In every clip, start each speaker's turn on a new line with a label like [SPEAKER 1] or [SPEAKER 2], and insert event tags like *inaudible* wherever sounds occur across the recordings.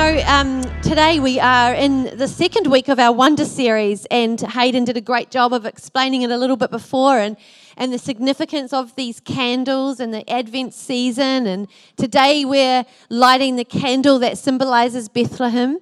[SPEAKER 1] know, um, today we are in the second week of our Wonder series, and Hayden did a great job of explaining it a little bit before and, and the significance of these candles and the Advent season. And today we're lighting the candle that symbolizes Bethlehem.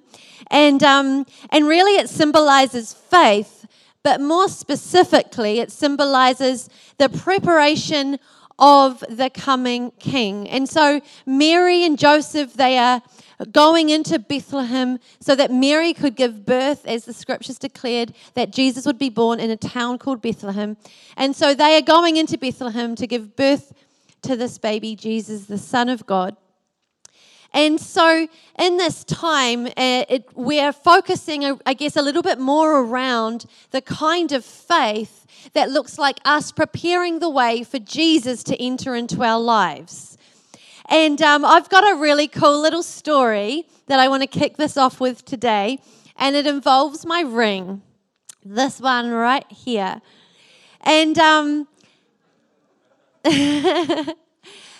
[SPEAKER 1] And, um, and really, it symbolizes faith, but more specifically, it symbolizes the preparation of the coming king. And so, Mary and Joseph, they are going into Bethlehem so that Mary could give birth, as the scriptures declared, that Jesus would be born in a town called Bethlehem. And so they are going into Bethlehem to give birth to this baby, Jesus, the Son of God. And so, in this time, uh, it, we're focusing, uh, I guess, a little bit more around the kind of faith that looks like us preparing the way for Jesus to enter into our lives. And um, I've got a really cool little story that I want to kick this off with today, and it involves my ring, this one right here. And um, *laughs*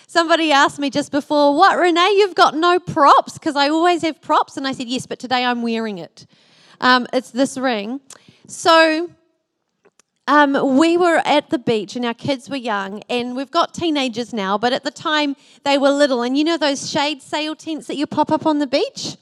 [SPEAKER 1] somebody asked me just before, What, Renee, you've got no props? Because I always have props. And I said, Yes, but today I'm wearing it. Um, it's this ring. So um, we were at the beach and our kids were young, and we've got teenagers now, but at the time they were little. And you know those shade sail tents that you pop up on the beach?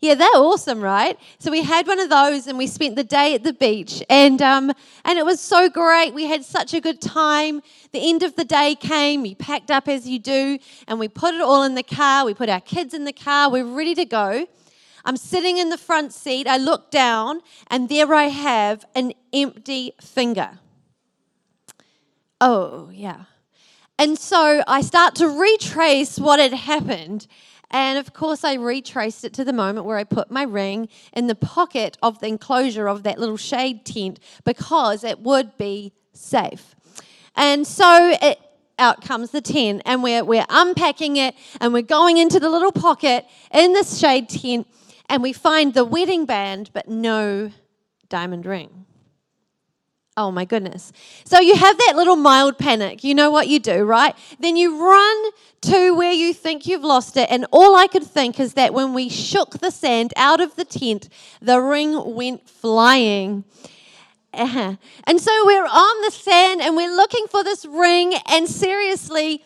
[SPEAKER 1] Yeah, they're awesome, right? So we had one of those, and we spent the day at the beach, and um, and it was so great. We had such a good time. The end of the day came. We packed up as you do, and we put it all in the car. We put our kids in the car. We're ready to go. I'm sitting in the front seat. I look down, and there I have an empty finger. Oh, yeah. And so I start to retrace what had happened. And of course, I retraced it to the moment where I put my ring in the pocket of the enclosure of that little shade tent because it would be safe. And so it, out comes the tent, and we're, we're unpacking it, and we're going into the little pocket in this shade tent and we find the wedding band, but no diamond ring. Oh my goodness. So you have that little mild panic. You know what you do, right? Then you run to where you think you've lost it. And all I could think is that when we shook the sand out of the tent, the ring went flying. Uh-huh. And so we're on the sand and we're looking for this ring. And seriously,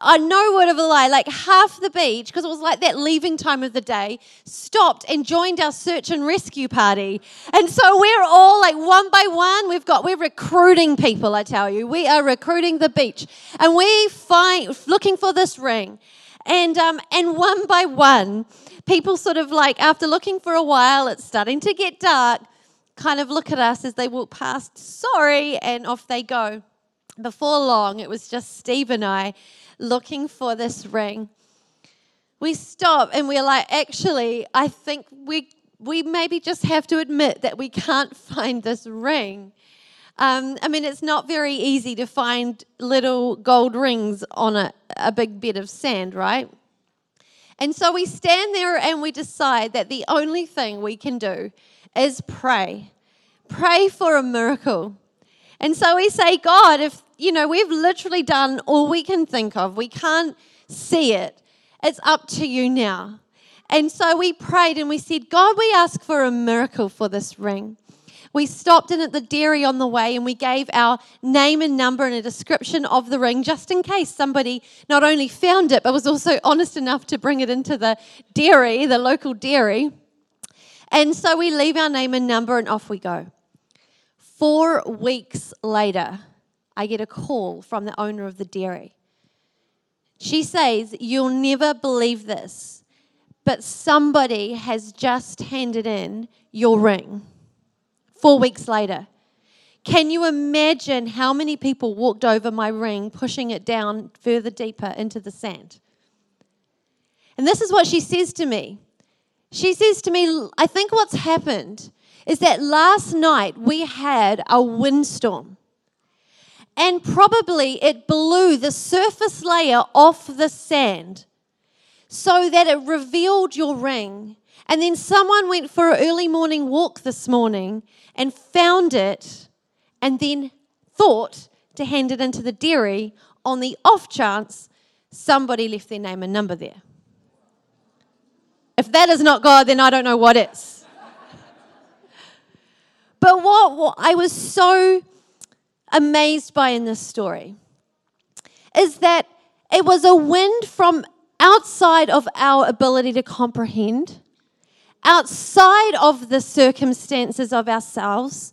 [SPEAKER 1] I no word of a lie, like half the beach, because it was like that leaving time of the day, stopped and joined our search and rescue party. And so we're all like one by one, we've got, we're recruiting people, I tell you. We are recruiting the beach. And we find, looking for this ring. And, um, and one by one, people sort of like, after looking for a while, it's starting to get dark, kind of look at us as they walk past, sorry, and off they go. Before long, it was just Steve and I looking for this ring. We stop and we're like, actually, I think we, we maybe just have to admit that we can't *laughs* find this ring. Um, I mean, it's not very easy to find little gold rings on a, a big bed of sand, right? And so we stand there and we decide that the only thing we can do is pray. Pray for a miracle. And so we say, God, if, you know, we've literally done all we can think of, we can't see it, it's up to you now. And so we prayed and we said, God, we ask for a miracle for this ring. We stopped in at the dairy on the way and we gave our name and number and a description of the ring just in case somebody not only found it but was also honest enough to bring it into the dairy, the local dairy. And so we leave our name and number and off we go. Four weeks later, I get a call from the owner of the dairy. She says, You'll never believe this, but somebody has just handed in your ring. Four weeks later. Can you imagine how many people walked over my ring, pushing it down further deeper into the sand? And this is what she says to me. She says to me, I think what's happened is that last night we had a windstorm. And probably it blew the surface layer off the sand so that it revealed your ring. And then someone went for an early morning walk this morning and found it and then thought to hand it into the dairy on the off chance somebody left their name and number there. If that is not God, then I don't know what is. but what, what I was so amazed by in this story is that it was a wind from outside of our ability to comprehend, outside of the circumstances of ourselves,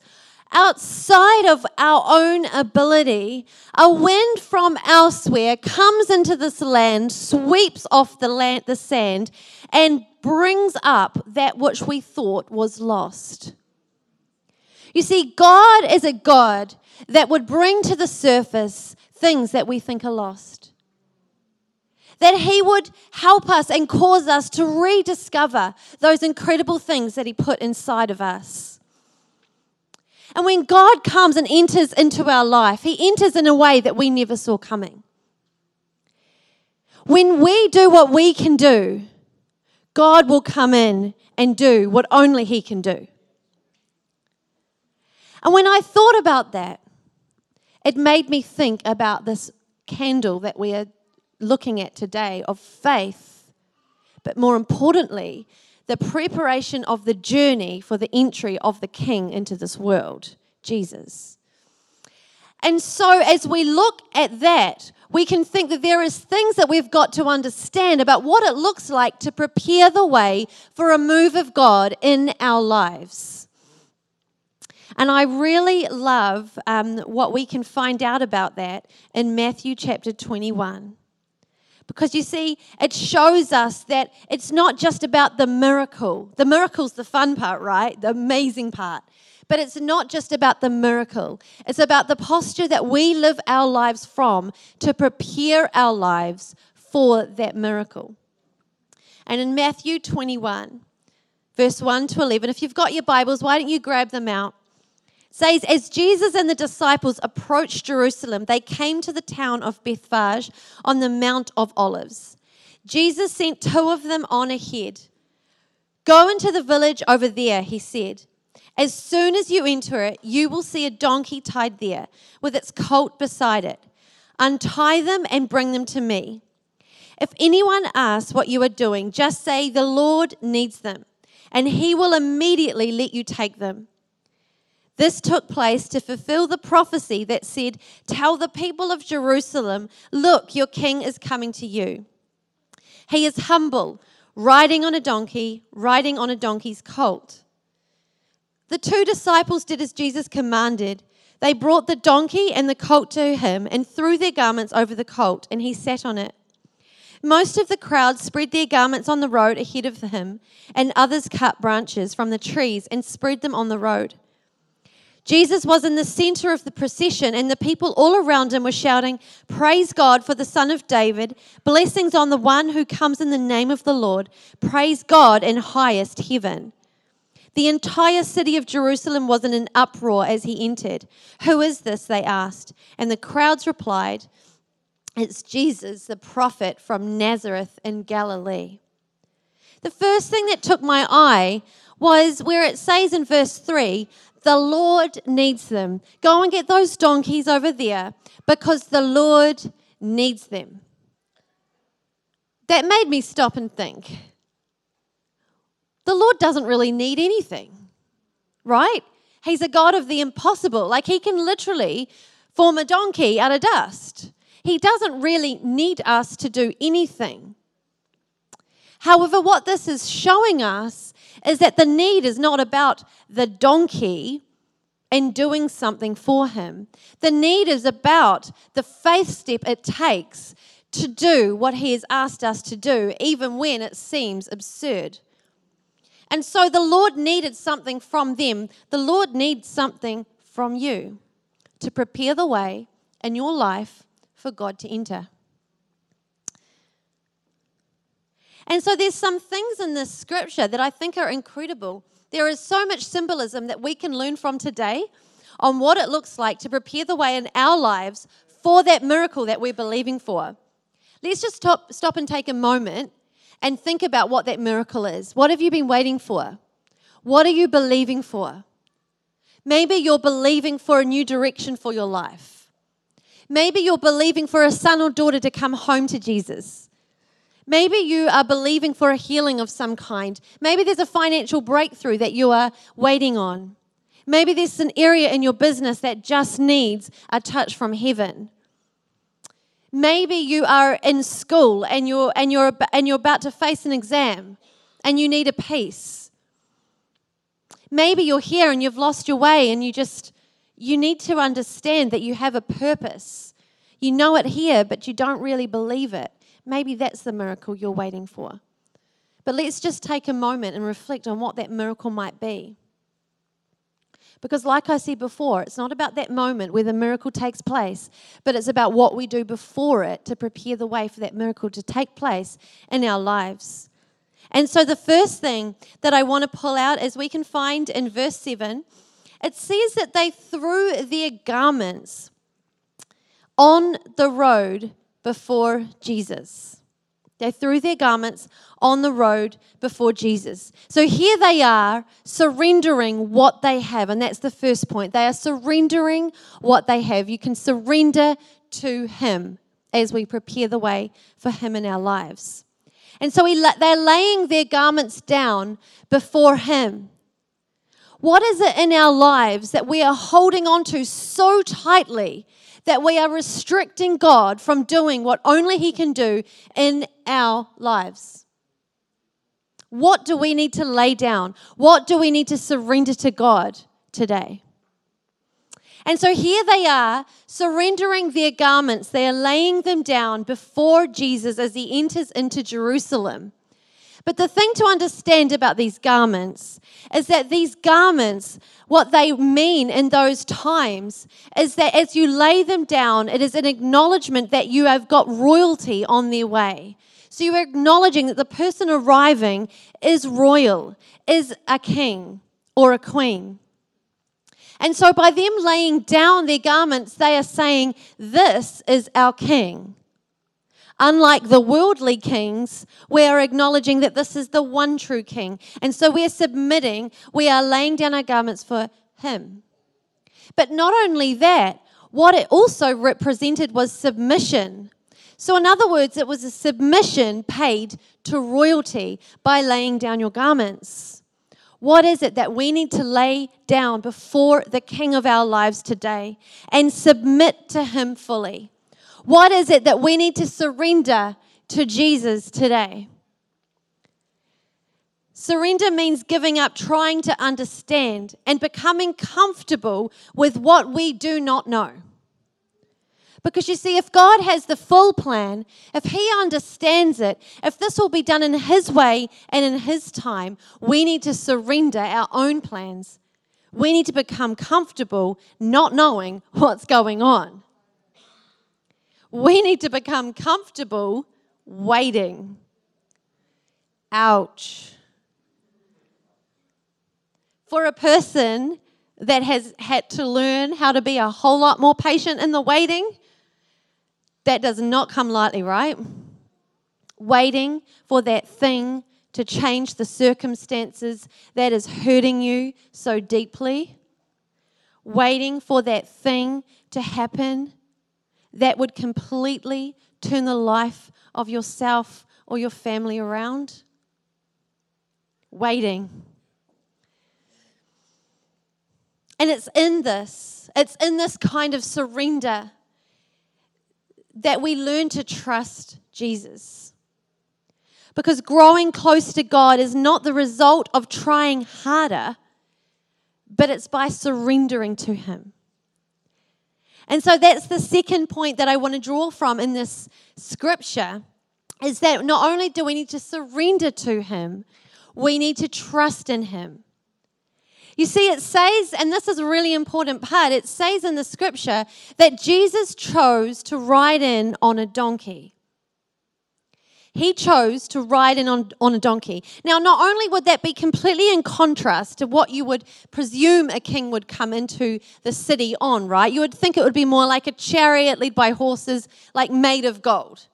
[SPEAKER 1] outside of our own ability, a wind from elsewhere comes into this land, sweeps off the land, the sand, and brings up that which we thought was lost. You see, God is a God that would bring to the surface things that we think are lost. That He would help us and cause us to rediscover those incredible things that He put inside of us. And when God comes and enters into our life, He enters in a way that we never saw coming. When we do what we can do, God will come in and do what only He can do. And when I thought about that, it made me think about this candle that we are looking at today of faith, but more importantly, the preparation of the journey for the entry of the King into this world, Jesus. And so, as we look at that, we can think that there is things that we've got to understand about what it looks like to prepare the way for a move of God in our lives. And I really love um, what we can find out about that in Matthew chapter 21. Because you see, it shows us that it's not just about the miracle. The miracle's the fun part, right? The amazing part. But it's not just about the miracle, it's about the posture that we live our lives from to prepare our lives for that miracle. And in Matthew 21, verse 1 to 11, if you've got your Bibles, why don't you grab them out? Says, As Jesus and the disciples approached Jerusalem, they came to the town of Bethphage on the Mount of Olives. Jesus sent two of them on ahead. Go into the village over there, he said. As soon as you enter it, you will see a donkey tied there with its colt beside it. Untie them and bring them to me. If anyone asks what you are doing, just say, The Lord needs them, and he will immediately let you take them. This took place to fulfill the prophecy that said, Tell the people of Jerusalem, look, your king is coming to you. He is humble, riding on a donkey, riding on a donkey's colt. The two disciples did as Jesus commanded. They brought the donkey and the colt to him and threw their garments over the colt, and he sat on it. Most of the crowd spread their garments on the road ahead of him, and others cut branches from the trees and spread them on the road. Jesus was in the center of the procession, and the people all around him were shouting, Praise God for the Son of David, blessings on the one who comes in the name of the Lord, praise God in highest heaven. The entire city of Jerusalem was in an uproar as he entered. Who is this? They asked. And the crowds replied, It's Jesus, the prophet from Nazareth in Galilee. The first thing that took my eye was where it says in verse 3 the Lord needs them. Go and get those donkeys over there because the Lord needs them. That made me stop and think the Lord doesn't really need anything, right? He's a God of the impossible. Like he can literally form a donkey out of dust. He doesn't really need us to do anything. However, what this is showing us is that the need is not about the donkey and doing something for him. The need is about the faith step it takes to do what he has asked us to do, even when it seems absurd. And so the Lord needed something from them. The Lord needs something from you to prepare the way in your life for God to enter. And so there's some things in this scripture that I think are incredible. There is so much symbolism that we can learn from today on what it looks like to prepare the way in our lives for that miracle that we're believing for. Let's just stop, stop and take a moment and think about what that miracle is. What have you been waiting for? What are you believing for? Maybe you're believing for a new direction for your life. Maybe you're believing for a son or daughter to come home to Jesus. Maybe you are believing for a healing of some kind. Maybe there's a financial breakthrough that you are waiting on. Maybe there's an area in your business that just needs a touch from heaven. Maybe you are in school and you're, and you're, and you're about to face an exam and you need a peace. Maybe you're here and you've lost your way and you just, you need to understand that you have a purpose. You know it here, but you don't really believe it. Maybe that's the miracle you're waiting for. But let's just take a moment and reflect on what that miracle might be. Because, like I said before, it's not about that moment where the miracle takes place, but it's about what we do before it to prepare the way for that miracle to take place in our lives. And so, the first thing that I want to pull out is we can find in verse 7, it says that they threw their garments on the road before Jesus. They threw their garments on the road before Jesus. So here they are surrendering what they have. And that's the first point. They are surrendering what they have. You can surrender to Him as we prepare the way for Him in our lives. And so they're laying their garments down before Him. What is it in our lives that we are holding on to so tightly that we are restricting God from doing what only He can do in our lives. What do we need to lay down? What do we need to surrender to God today? And so here they are, surrendering their garments. They are laying them down before Jesus as he enters into Jerusalem. But the thing to understand about these garments is that these garments, what they mean in those times, is that as you lay them down, it is an acknowledgement that you have got royalty on their way. So you're acknowledging that the person arriving is royal, is a king or a queen. And so by them laying down their garments, they are saying, This is our king. Unlike the worldly kings, we are acknowledging that this is the one true king. And so we're submitting, we are laying down our garments for him. But not only that, what it also represented was submission. So, in other words, it was a submission paid to royalty by laying down your garments. What is it that we need to lay down before the King of our lives today and submit to Him fully? What is it that we need to surrender to Jesus today? Surrender means giving up trying to understand and becoming comfortable with what we do not know. Because you see, if God has the full plan, if He understands it, if this will be done in His way and in His time, we need to surrender our own plans. We need to become comfortable not knowing what's going on we need to become comfortable waiting. Ouch. For a person that has had to learn how to be a whole lot more patient in the waiting, that does not come lightly, right? Waiting for that thing to change the circumstances that is hurting you so deeply. Waiting for that thing to happen that would completely turn the life of yourself or your family around? Waiting. And it's in this, it's in this kind of surrender that we learn to trust Jesus. Because growing close to God is not the result of trying harder, but it's by surrendering to Him. And so that's the second point that I want to draw from in this scripture is that not only do we need to surrender to him, we need to trust in him. You see, it says, and this is a really important part, it says in the scripture that Jesus chose to ride in on a donkey. He chose to ride in on, on a donkey. Now, not only would that be completely in contrast to what you would presume a king would come into the city on, right? You would think it would be more like a chariot led by horses, like made of gold.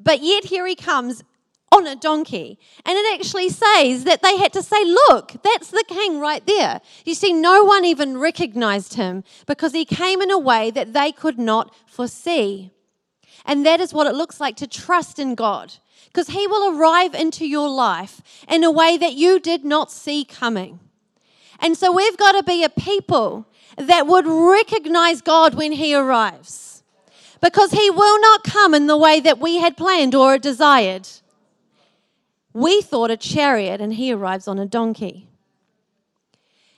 [SPEAKER 1] But yet, here he comes on a donkey. And it actually says that they had to say, Look, that's the king right there. You see, no one even recognized him because he came in a way that they could not foresee. And that is what it looks like to trust in God. because He will arrive into your life in a way that you did not see coming. And so we've got to be a people that would recognize God when He arrives because He will not come in the way that we had planned or desired. We thought a chariot, and He arrives on a donkey.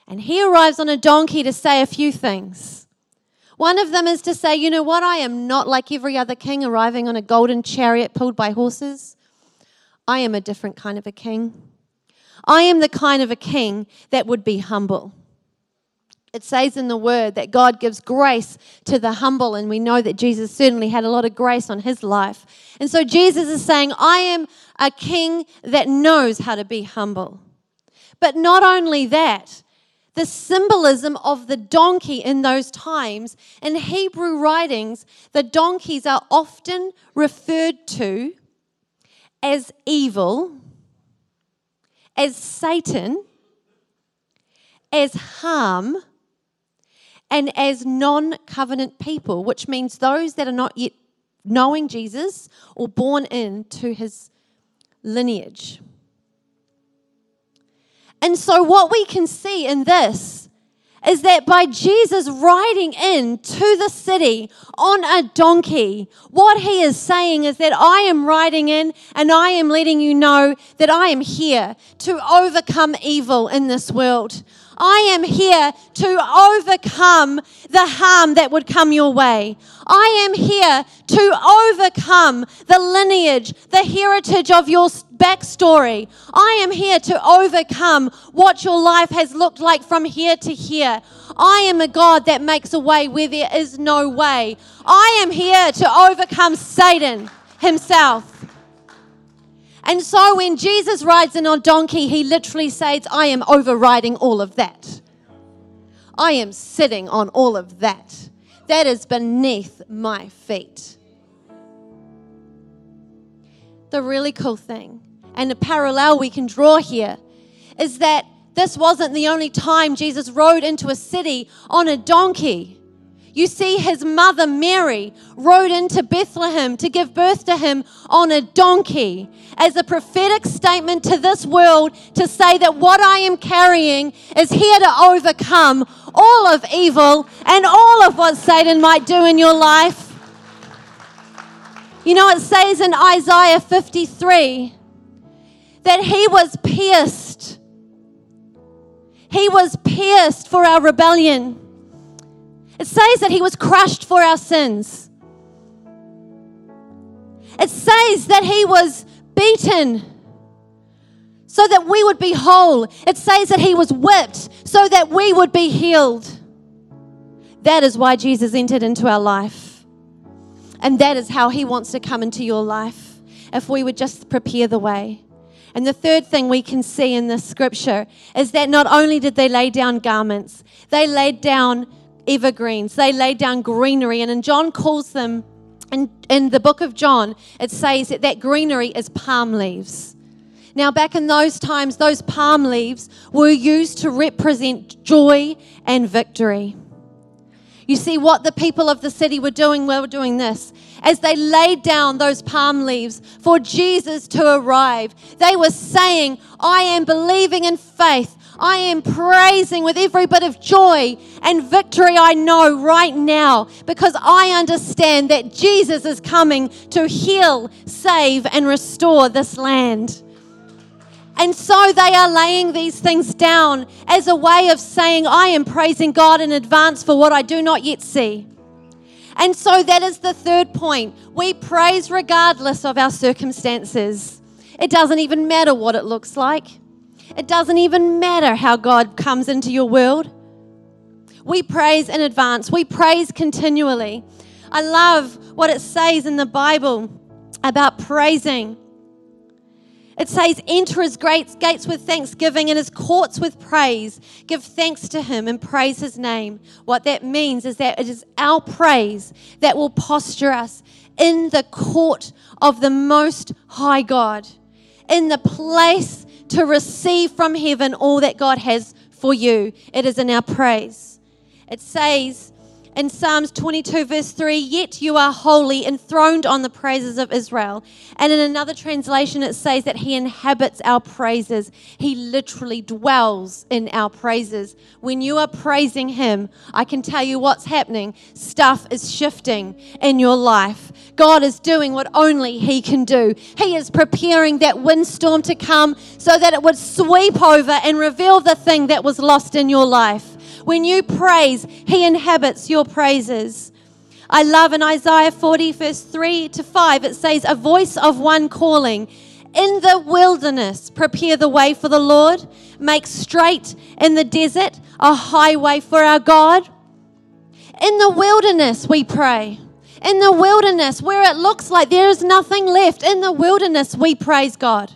[SPEAKER 1] And He arrives on a donkey to say a few things. One of them is to say, you know what? I am not like every other king arriving on a golden chariot pulled by horses. I am a different kind of a king. I am the kind of a king that would be humble. It says in the word that God gives grace to the humble, and we know that Jesus certainly had a lot of grace on his life. And so Jesus is saying, I am a king that knows how to be humble. But not only that, the symbolism of the donkey in those times, in Hebrew writings, the donkeys are often referred to as evil, as Satan, as harm and as non covenant people, which means those that are not yet knowing Jesus or born into his lineage. And so, what we can see in this is that by Jesus riding in to the city on a donkey, what he is saying is that I am riding in and I am letting you know that I am here to overcome evil in this world. I am here to overcome the harm that would come your way. I am here to overcome the lineage, the heritage of your backstory. I am here to overcome what your life has looked like from here to here. I am a God that makes a way where there is no way. I am here to overcome Satan himself. And so when Jesus rides in on donkey, he literally says, I am overriding all of that. I am sitting on all of that. That is beneath my feet. The really cool thing, and the parallel we can draw here, is that this wasn't the only time Jesus rode into a city on a donkey. You see, his mother Mary rode into Bethlehem to give birth to him on a donkey as a prophetic statement to this world to say that what I am carrying is here to overcome all of evil and all of what Satan might do in your life. You know, it says in Isaiah 53 that he was pierced. He was pierced for our rebellion. It says that he was crushed for our sins. It says that he was beaten so that we would be whole. It says that he was whipped so that we would be healed. That is why Jesus entered into our life. And that is how he wants to come into your life if we would just prepare the way. And the third thing we can see in this scripture is that not only did they lay down garments, they laid down evergreens. They laid down greenery. And in John calls them, in, in the book of John, it says that that greenery is palm leaves. Now, back in those times, those palm leaves were used to represent joy and victory. You see, what the people of the city were doing, we were doing this. As they laid down those palm leaves for Jesus to arrive, they were saying, I am believing in faith I am praising with every bit of joy and victory I know right now because I understand that Jesus is coming to heal, save, and restore this land. And so they are laying these things down as a way of saying, I am praising God in advance for what I do not yet see. And so that is the third point. We praise regardless of our circumstances. It doesn't even matter what it looks like. It doesn't even matter how God comes into your world. We praise in advance, we praise continually. I love what it says in the Bible about praising. It says, Enter his great gates with thanksgiving and his courts with praise. Give thanks to him and praise his name. What that means is that it is our praise that will posture us in the court of the Most High God, in the place to receive from heaven all that God has for you. It is in our praise. It says in Psalms 22, verse 3, yet you are holy, enthroned on the praises of Israel. And in another translation, it says that he inhabits our praises. He literally dwells in our praises. When you are praising him, I can tell you what's happening. Stuff is shifting in your life. God is doing what only he can do. He is preparing that windstorm to come so that it would sweep over and reveal the thing that was lost in your life. When you praise, He inhabits your praises. I love in Isaiah 40, verse 3 to 5, it says, A voice of one calling, In the wilderness, prepare the way for the Lord, make straight in the desert a highway for our God. In the wilderness, we pray. In the wilderness, where it looks like there is nothing left, in the wilderness, we praise God.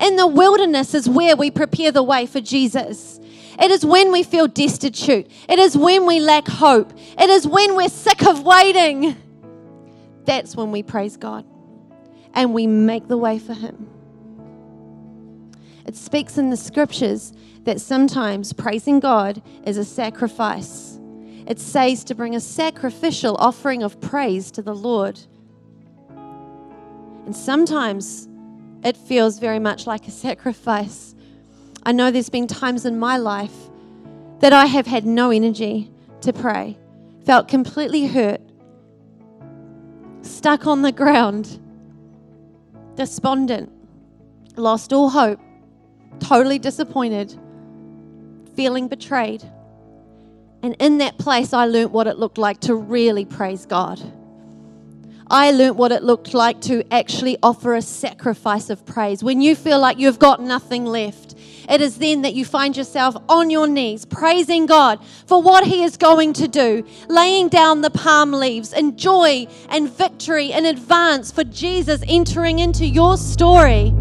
[SPEAKER 1] In the wilderness is where we prepare the way for Jesus. It is when we feel destitute. It is when we lack hope. It is when we're sick of waiting. That's when we praise God and we make the way for Him. It speaks in the scriptures that sometimes praising God is a sacrifice. It says to bring a sacrificial offering of praise to the Lord. And sometimes it feels very much like a sacrifice. I know there's been times in my life that I have had no energy to pray, felt completely hurt, stuck on the ground, despondent, lost all hope, totally disappointed, feeling betrayed. And in that place, I learnt what it looked like to really praise God. I learnt what it looked like to actually offer a sacrifice of praise. When you feel like you've got nothing left, it is then that you find yourself on your knees, praising God for what He is going to do, laying down the palm leaves in joy and victory in advance for Jesus entering into your story.